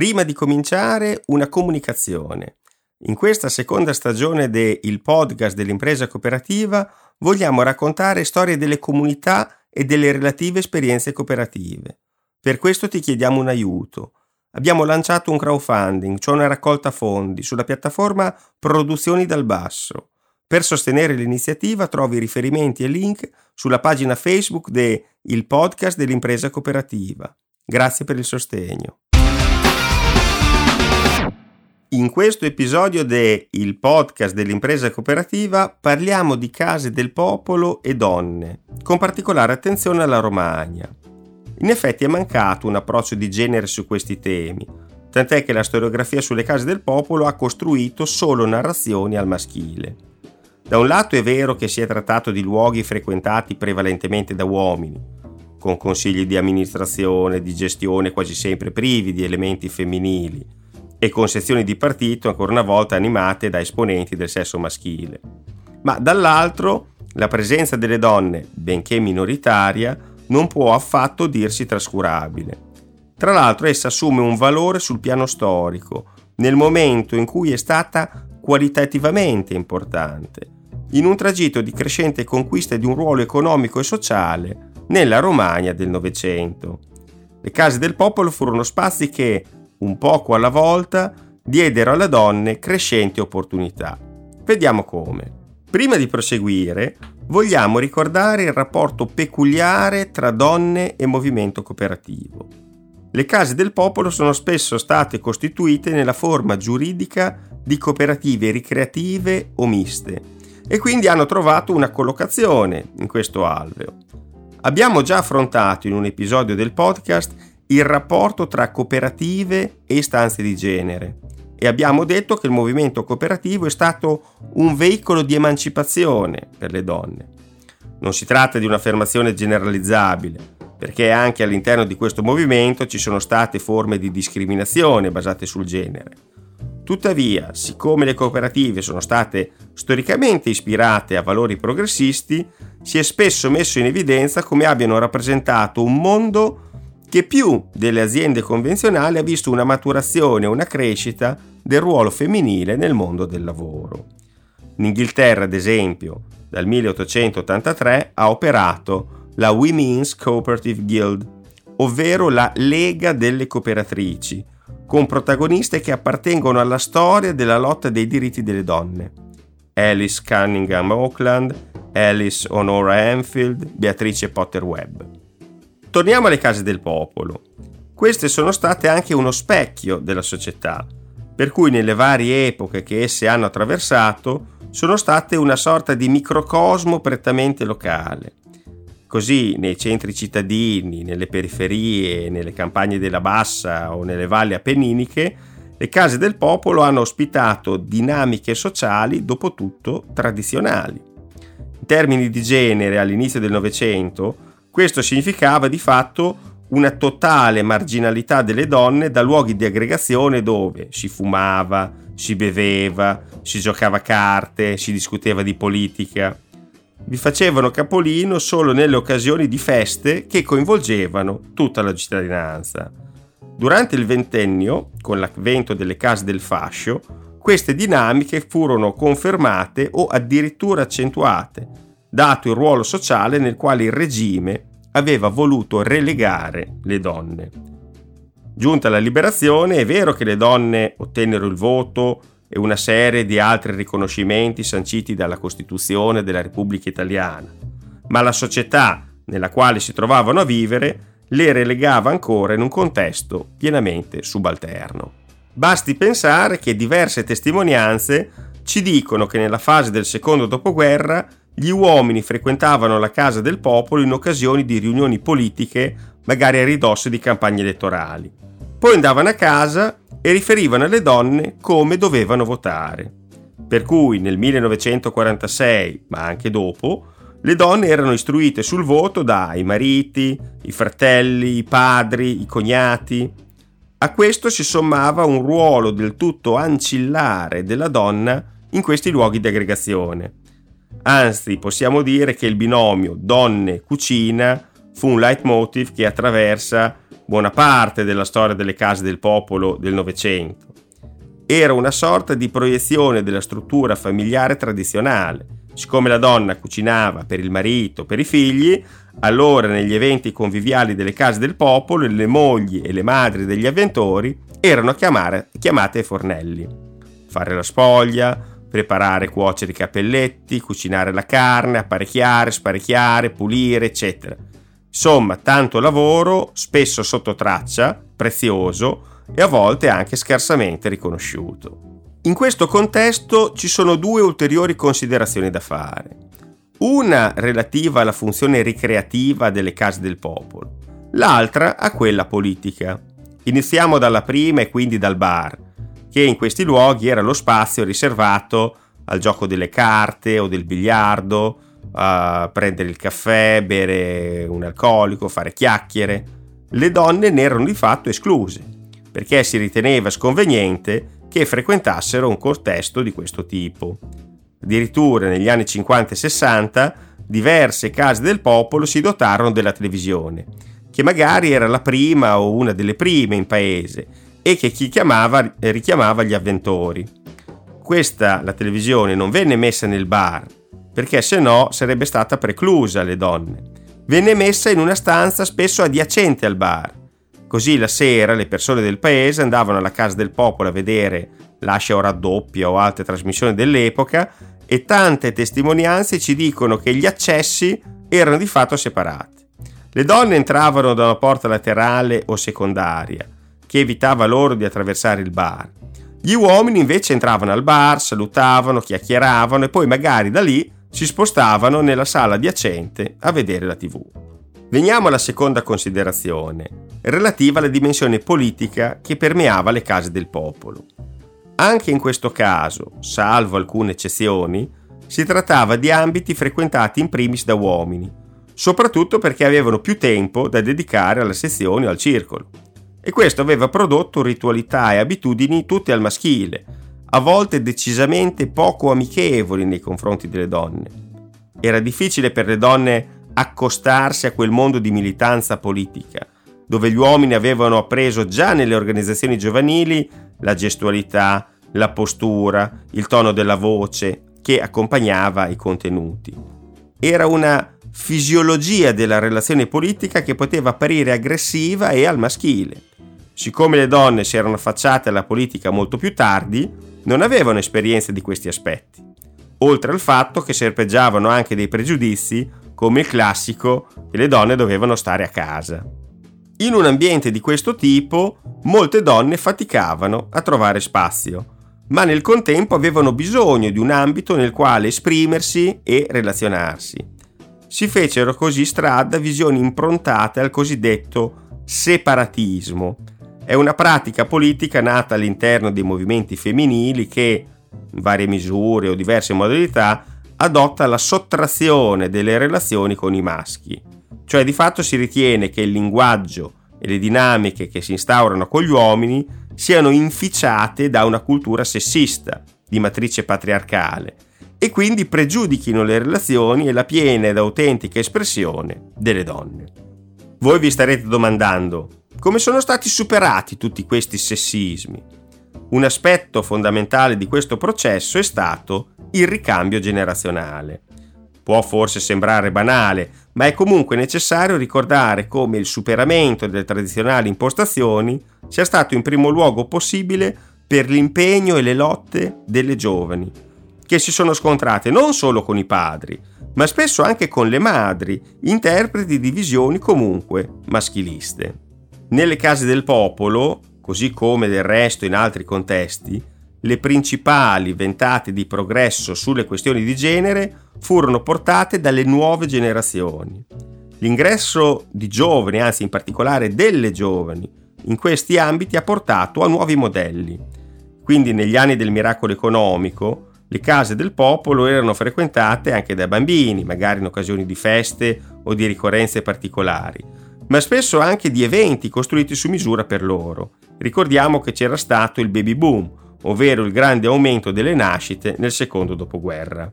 Prima di cominciare, una comunicazione. In questa seconda stagione del podcast dell'impresa cooperativa vogliamo raccontare storie delle comunità e delle relative esperienze cooperative. Per questo ti chiediamo un aiuto. Abbiamo lanciato un crowdfunding, cioè una raccolta fondi, sulla piattaforma Produzioni dal Basso. Per sostenere l'iniziativa trovi riferimenti e link sulla pagina Facebook de Il Podcast dell'impresa cooperativa. Grazie per il sostegno. In questo episodio de Il Podcast dell'impresa cooperativa parliamo di case del popolo e donne, con particolare attenzione alla Romagna. In effetti è mancato un approccio di genere su questi temi, tant'è che la storiografia sulle case del popolo ha costruito solo narrazioni al maschile. Da un lato è vero che si è trattato di luoghi frequentati prevalentemente da uomini, con consigli di amministrazione, di gestione quasi sempre privi di elementi femminili e con sezioni di partito ancora una volta animate da esponenti del sesso maschile. Ma dall'altro la presenza delle donne, benché minoritaria, non può affatto dirsi trascurabile. Tra l'altro essa assume un valore sul piano storico, nel momento in cui è stata qualitativamente importante, in un tragitto di crescente conquista di un ruolo economico e sociale nella Romagna del Novecento. Le case del popolo furono spazi che, un poco alla volta, diedero alle donne crescenti opportunità. Vediamo come. Prima di proseguire, vogliamo ricordare il rapporto peculiare tra donne e movimento cooperativo. Le case del popolo sono spesso state costituite nella forma giuridica di cooperative ricreative o miste e quindi hanno trovato una collocazione in questo alveo. Abbiamo già affrontato in un episodio del podcast il rapporto tra cooperative e istanze di genere e abbiamo detto che il movimento cooperativo è stato un veicolo di emancipazione per le donne. Non si tratta di un'affermazione generalizzabile, perché anche all'interno di questo movimento ci sono state forme di discriminazione basate sul genere. Tuttavia, siccome le cooperative sono state storicamente ispirate a valori progressisti, si è spesso messo in evidenza come abbiano rappresentato un mondo che più delle aziende convenzionali ha visto una maturazione e una crescita del ruolo femminile nel mondo del lavoro. In Inghilterra, ad esempio, dal 1883 ha operato la Women's Cooperative Guild, ovvero la Lega delle Cooperatrici, con protagoniste che appartengono alla storia della lotta dei diritti delle donne. Alice Cunningham Auckland, Alice Honora Enfield, Beatrice Potter Webb. Torniamo alle case del popolo. Queste sono state anche uno specchio della società, per cui nelle varie epoche che esse hanno attraversato sono state una sorta di microcosmo prettamente locale. Così nei centri cittadini, nelle periferie, nelle campagne della bassa o nelle valli appenniniche, le case del popolo hanno ospitato dinamiche sociali dopo tutto tradizionali. In termini di genere all'inizio del Novecento, questo significava di fatto una totale marginalità delle donne da luoghi di aggregazione dove si fumava, si beveva, si giocava a carte, si discuteva di politica. Vi facevano capolino solo nelle occasioni di feste che coinvolgevano tutta la cittadinanza. Durante il ventennio, con l'avvento delle case del fascio, queste dinamiche furono confermate o addirittura accentuate dato il ruolo sociale nel quale il regime aveva voluto relegare le donne. Giunta la liberazione, è vero che le donne ottennero il voto e una serie di altri riconoscimenti sanciti dalla Costituzione della Repubblica Italiana, ma la società nella quale si trovavano a vivere le relegava ancora in un contesto pienamente subalterno. Basti pensare che diverse testimonianze ci dicono che nella fase del secondo dopoguerra gli uomini frequentavano la casa del popolo in occasioni di riunioni politiche, magari a ridosso di campagne elettorali. Poi andavano a casa e riferivano alle donne come dovevano votare. Per cui nel 1946, ma anche dopo, le donne erano istruite sul voto dai mariti, i fratelli, i padri, i cognati. A questo si sommava un ruolo del tutto ancillare della donna in questi luoghi di aggregazione. Anzi, possiamo dire che il binomio donne-cucina fu un leitmotiv che attraversa buona parte della storia delle case del popolo del Novecento. Era una sorta di proiezione della struttura familiare tradizionale. Siccome la donna cucinava per il marito, per i figli, allora negli eventi conviviali delle case del popolo le mogli e le madri degli avventori erano chiamare, chiamate ai fornelli. Fare la spoglia, preparare e cuocere i cappelletti, cucinare la carne, apparecchiare, sparecchiare, pulire, eccetera. Insomma, tanto lavoro, spesso sotto traccia, prezioso e a volte anche scarsamente riconosciuto. In questo contesto ci sono due ulteriori considerazioni da fare. Una relativa alla funzione ricreativa delle case del popolo, l'altra a quella politica. Iniziamo dalla prima e quindi dal bar, che in questi luoghi era lo spazio riservato al gioco delle carte o del biliardo, a prendere il caffè, bere un alcolico, fare chiacchiere. Le donne ne erano di fatto escluse, perché si riteneva sconveniente che frequentassero un contesto di questo tipo. Addirittura negli anni 50 e 60 diverse case del popolo si dotarono della televisione, che magari era la prima o una delle prime in paese e che chi chiamava richiamava gli avventori. Questa, la televisione, non venne messa nel bar, perché se no sarebbe stata preclusa alle donne. Venne messa in una stanza spesso adiacente al bar. Così la sera le persone del paese andavano alla casa del popolo a vedere Lascia o raddoppia o altre trasmissioni dell'epoca e tante testimonianze ci dicono che gli accessi erano di fatto separati. Le donne entravano da una porta laterale o secondaria, che evitava loro di attraversare il bar. Gli uomini invece entravano al bar, salutavano, chiacchieravano e poi magari da lì si spostavano nella sala adiacente a vedere la tv. Veniamo alla seconda considerazione, relativa alla dimensione politica che permeava le case del popolo. Anche in questo caso, salvo alcune eccezioni, si trattava di ambiti frequentati in primis da uomini, soprattutto perché avevano più tempo da dedicare alle sezioni o al circolo e questo aveva prodotto ritualità e abitudini tutte al maschile, a volte decisamente poco amichevoli nei confronti delle donne. Era difficile per le donne accostarsi a quel mondo di militanza politica, dove gli uomini avevano appreso già nelle organizzazioni giovanili la gestualità, la postura, il tono della voce che accompagnava i contenuti. Era una fisiologia della relazione politica che poteva apparire aggressiva e al maschile siccome le donne si erano affacciate alla politica molto più tardi, non avevano esperienza di questi aspetti, oltre al fatto che serpeggiavano anche dei pregiudizi come il classico che le donne dovevano stare a casa. In un ambiente di questo tipo, molte donne faticavano a trovare spazio, ma nel contempo avevano bisogno di un ambito nel quale esprimersi e relazionarsi. Si fecero così strada visioni improntate al cosiddetto separatismo, è una pratica politica nata all'interno dei movimenti femminili che, in varie misure o diverse modalità, adotta la sottrazione delle relazioni con i maschi. Cioè di fatto si ritiene che il linguaggio e le dinamiche che si instaurano con gli uomini siano inficiate da una cultura sessista, di matrice patriarcale, e quindi pregiudichino le relazioni e la piena ed autentica espressione delle donne. Voi vi starete domandando, come sono stati superati tutti questi sessismi? Un aspetto fondamentale di questo processo è stato il ricambio generazionale. Può forse sembrare banale, ma è comunque necessario ricordare come il superamento delle tradizionali impostazioni sia stato in primo luogo possibile per l'impegno e le lotte delle giovani, che si sono scontrate non solo con i padri, ma spesso anche con le madri, interpreti di visioni comunque maschiliste. Nelle case del popolo, così come del resto in altri contesti, le principali ventate di progresso sulle questioni di genere furono portate dalle nuove generazioni. L'ingresso di giovani, anzi in particolare delle giovani, in questi ambiti ha portato a nuovi modelli. Quindi negli anni del miracolo economico, le case del popolo erano frequentate anche da bambini, magari in occasioni di feste o di ricorrenze particolari, ma spesso anche di eventi costruiti su misura per loro. Ricordiamo che c'era stato il baby boom, ovvero il grande aumento delle nascite nel secondo dopoguerra.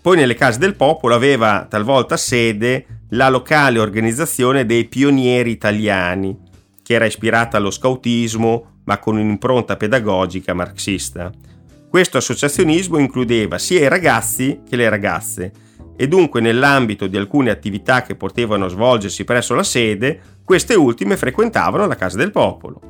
Poi nelle case del popolo aveva talvolta sede la locale organizzazione dei pionieri italiani, che era ispirata allo scautismo ma con un'impronta pedagogica marxista. Questo associazionismo includeva sia i ragazzi che le ragazze e dunque nell'ambito di alcune attività che potevano svolgersi presso la sede, queste ultime frequentavano la Casa del Popolo.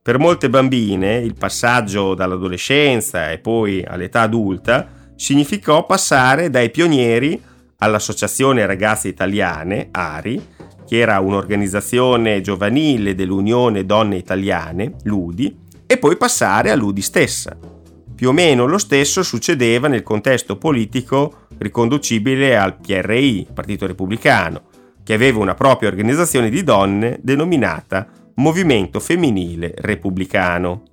Per molte bambine il passaggio dall'adolescenza e poi all'età adulta significò passare dai pionieri all'Associazione Ragazze Italiane, ARI, che era un'organizzazione giovanile dell'Unione Donne Italiane, l'UDI, e poi passare all'UDI stessa. Più o meno lo stesso succedeva nel contesto politico riconducibile al PRI, Partito Repubblicano, che aveva una propria organizzazione di donne denominata Movimento Femminile Repubblicano.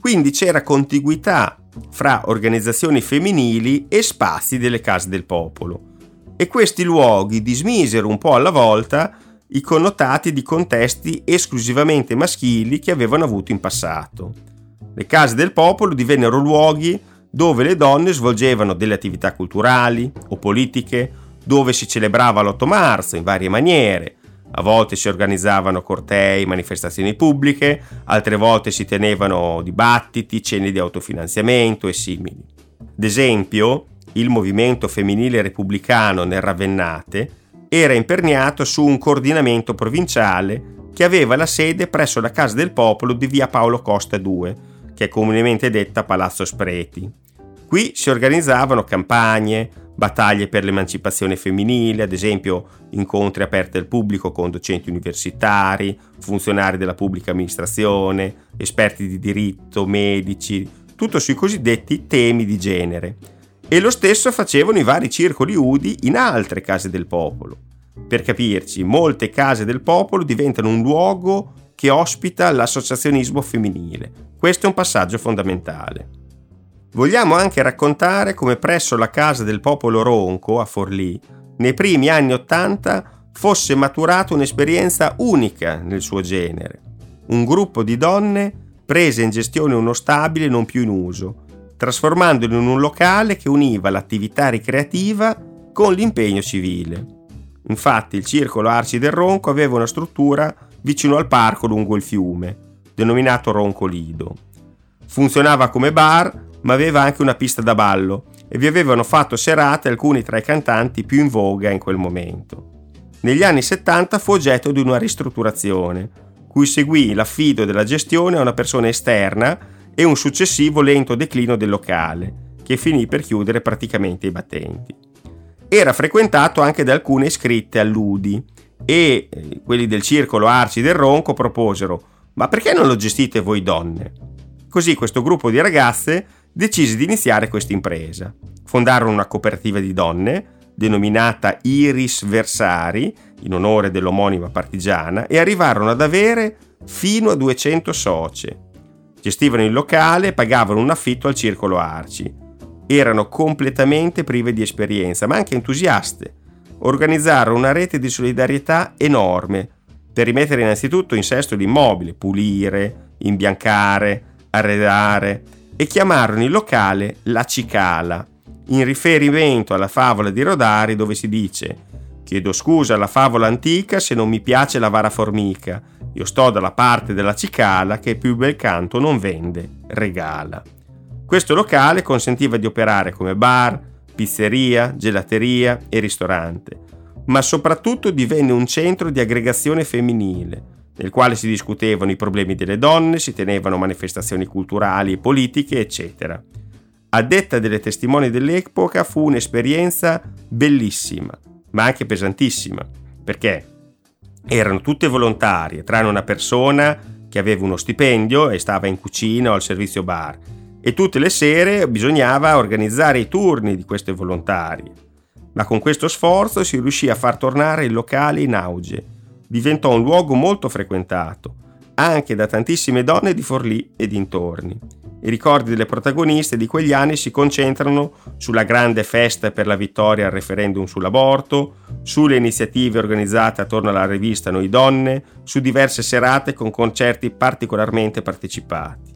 Quindi c'era contiguità fra organizzazioni femminili e spazi delle case del popolo. E questi luoghi dismisero un po' alla volta i connotati di contesti esclusivamente maschili che avevano avuto in passato. Le case del popolo divennero luoghi dove le donne svolgevano delle attività culturali o politiche, dove si celebrava l'8 marzo in varie maniere. A volte si organizzavano cortei, manifestazioni pubbliche, altre volte si tenevano dibattiti, cene di autofinanziamento e simili. Ad esempio, il movimento femminile repubblicano nel Ravennate era imperniato su un coordinamento provinciale che aveva la sede presso la Casa del Popolo di via Paolo Costa 2, che è comunemente detta Palazzo Spreti. Qui si organizzavano campagne, battaglie per l'emancipazione femminile, ad esempio incontri aperti al pubblico con docenti universitari, funzionari della pubblica amministrazione, esperti di diritto, medici, tutto sui cosiddetti temi di genere. E lo stesso facevano i vari circoli UDI in altre case del popolo. Per capirci, molte case del popolo diventano un luogo che ospita l'associazionismo femminile. Questo è un passaggio fondamentale. Vogliamo anche raccontare come presso la casa del popolo ronco a Forlì, nei primi anni Ottanta, fosse maturata un'esperienza unica nel suo genere. Un gruppo di donne prese in gestione uno stabile non più in uso, trasformandolo in un locale che univa l'attività ricreativa con l'impegno civile. Infatti il circolo Arci del Ronco aveva una struttura vicino al parco lungo il fiume, denominato Ronco Lido. Funzionava come bar ma aveva anche una pista da ballo e vi avevano fatto serate alcuni tra i cantanti più in voga in quel momento. Negli anni 70 fu oggetto di una ristrutturazione, cui seguì l'affido della gestione a una persona esterna e un successivo lento declino del locale, che finì per chiudere praticamente i battenti. Era frequentato anche da alcune iscritte all'UDI e eh, quelli del circolo Arci del Ronco proposero ma perché non lo gestite voi donne? Così questo gruppo di ragazze decise di iniziare questa impresa. Fondarono una cooperativa di donne denominata Iris Versari, in onore dell'omonima partigiana, e arrivarono ad avere fino a 200 socie. Gestivano il locale e pagavano un affitto al circolo Arci. Erano completamente prive di esperienza, ma anche entusiaste. Organizzarono una rete di solidarietà enorme per rimettere innanzitutto in sesto l'immobile, pulire, imbiancare, arredare, e chiamarono il locale La Cicala, in riferimento alla favola di Rodari dove si dice Chiedo scusa alla favola antica se non mi piace la vara formica, io sto dalla parte della cicala che più bel canto non vende, regala. Questo locale consentiva di operare come bar, pizzeria, gelateria e ristorante, ma soprattutto divenne un centro di aggregazione femminile, nel quale si discutevano i problemi delle donne, si tenevano manifestazioni culturali e politiche, eccetera. A detta delle testimoni dell'epoca fu un'esperienza bellissima, ma anche pesantissima, perché erano tutte volontarie, tranne una persona che aveva uno stipendio e stava in cucina o al servizio bar, e tutte le sere bisognava organizzare i turni di queste volontarie. Ma con questo sforzo si riuscì a far tornare il locale in auge diventò un luogo molto frequentato, anche da tantissime donne di Forlì e dintorni. I ricordi delle protagoniste di quegli anni si concentrano sulla grande festa per la vittoria al referendum sull'aborto, sulle iniziative organizzate attorno alla rivista Noi Donne, su diverse serate con concerti particolarmente partecipati.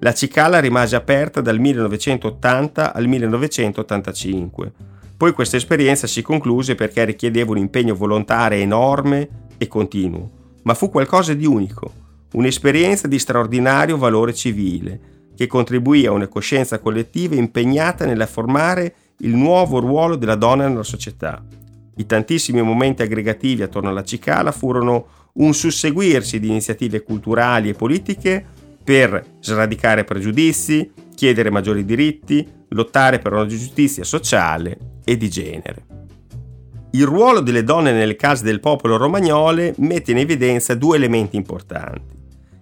La cicala rimase aperta dal 1980 al 1985. Poi questa esperienza si concluse perché richiedeva un impegno volontario enorme e continuo, ma fu qualcosa di unico, un'esperienza di straordinario valore civile che contribuì a una coscienza collettiva impegnata nella formare il nuovo ruolo della donna nella società. I tantissimi momenti aggregativi attorno alla cicala furono un susseguirsi di iniziative culturali e politiche per sradicare pregiudizi, chiedere maggiori diritti, lottare per una giustizia sociale e di genere. Il ruolo delle donne nelle case del popolo romagnole mette in evidenza due elementi importanti.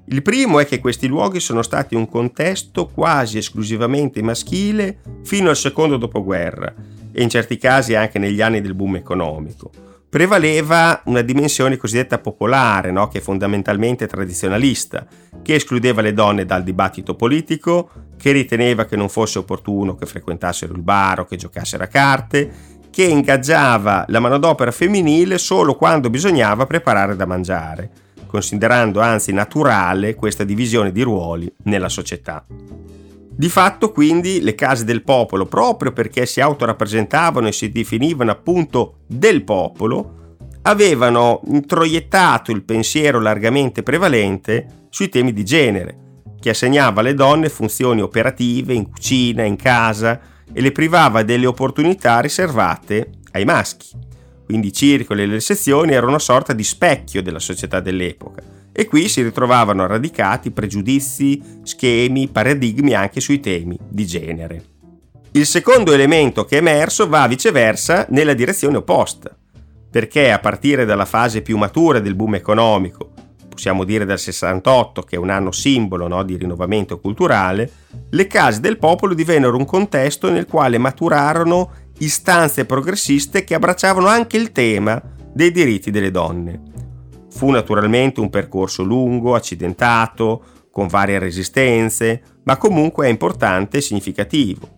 Il primo è che questi luoghi sono stati un contesto quasi esclusivamente maschile fino al secondo dopoguerra e in certi casi anche negli anni del boom economico. Prevaleva una dimensione cosiddetta popolare, no? che è fondamentalmente tradizionalista, che escludeva le donne dal dibattito politico, che riteneva che non fosse opportuno che frequentassero il bar o che giocassero a carte, che ingaggiava la manodopera femminile solo quando bisognava preparare da mangiare considerando anzi naturale questa divisione di ruoli nella società. Di fatto quindi le case del popolo, proprio perché si autorappresentavano e si definivano appunto del popolo, avevano introiettato il pensiero largamente prevalente sui temi di genere, che assegnava alle donne funzioni operative in cucina, in casa e le privava delle opportunità riservate ai maschi. Quindi i circoli e le sezioni erano una sorta di specchio della società dell'epoca e qui si ritrovavano radicati pregiudizi, schemi, paradigmi anche sui temi di genere. Il secondo elemento che è emerso va viceversa nella direzione opposta, perché a partire dalla fase più matura del boom economico, possiamo dire dal 68 che è un anno simbolo no, di rinnovamento culturale, le case del popolo divennero un contesto nel quale maturarono istanze progressiste che abbracciavano anche il tema dei diritti delle donne. Fu naturalmente un percorso lungo, accidentato, con varie resistenze, ma comunque è importante e significativo.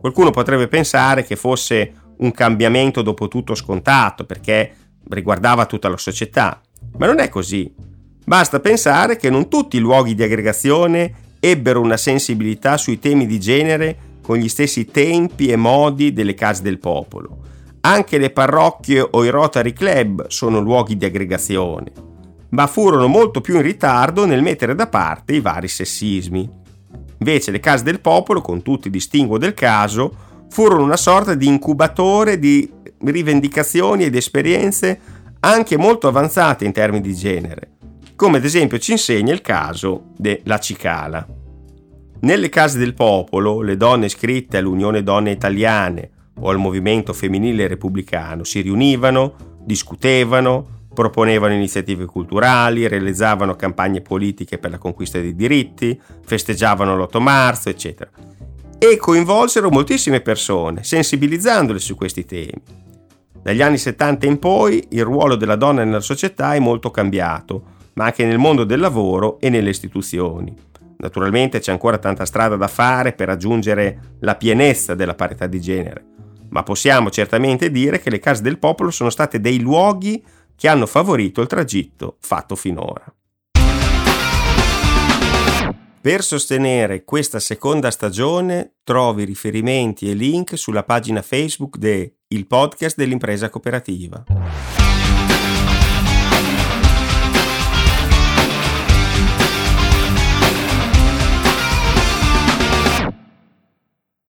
Qualcuno potrebbe pensare che fosse un cambiamento dopo tutto scontato perché riguardava tutta la società, ma non è così. Basta pensare che non tutti i luoghi di aggregazione ebbero una sensibilità sui temi di genere con gli stessi tempi e modi delle case del popolo. Anche le parrocchie o i Rotary Club sono luoghi di aggregazione, ma furono molto più in ritardo nel mettere da parte i vari sessismi. Invece le case del popolo, con tutti i distinguo del caso, furono una sorta di incubatore di rivendicazioni ed esperienze anche molto avanzate in termini di genere, come ad esempio ci insegna il caso della cicala. Nelle case del popolo, le donne iscritte all'Unione Donne Italiane o al Movimento Femminile Repubblicano si riunivano, discutevano, proponevano iniziative culturali, realizzavano campagne politiche per la conquista dei diritti, festeggiavano l'8 marzo, eccetera. E coinvolsero moltissime persone, sensibilizzandole su questi temi. Dagli anni 70 in poi il ruolo della donna nella società è molto cambiato, ma anche nel mondo del lavoro e nelle istituzioni. Naturalmente c'è ancora tanta strada da fare per raggiungere la pienezza della parità di genere, ma possiamo certamente dire che le case del popolo sono state dei luoghi che hanno favorito il tragitto fatto finora. Per sostenere questa seconda stagione trovi riferimenti e link sulla pagina Facebook de Il Podcast dell'impresa cooperativa.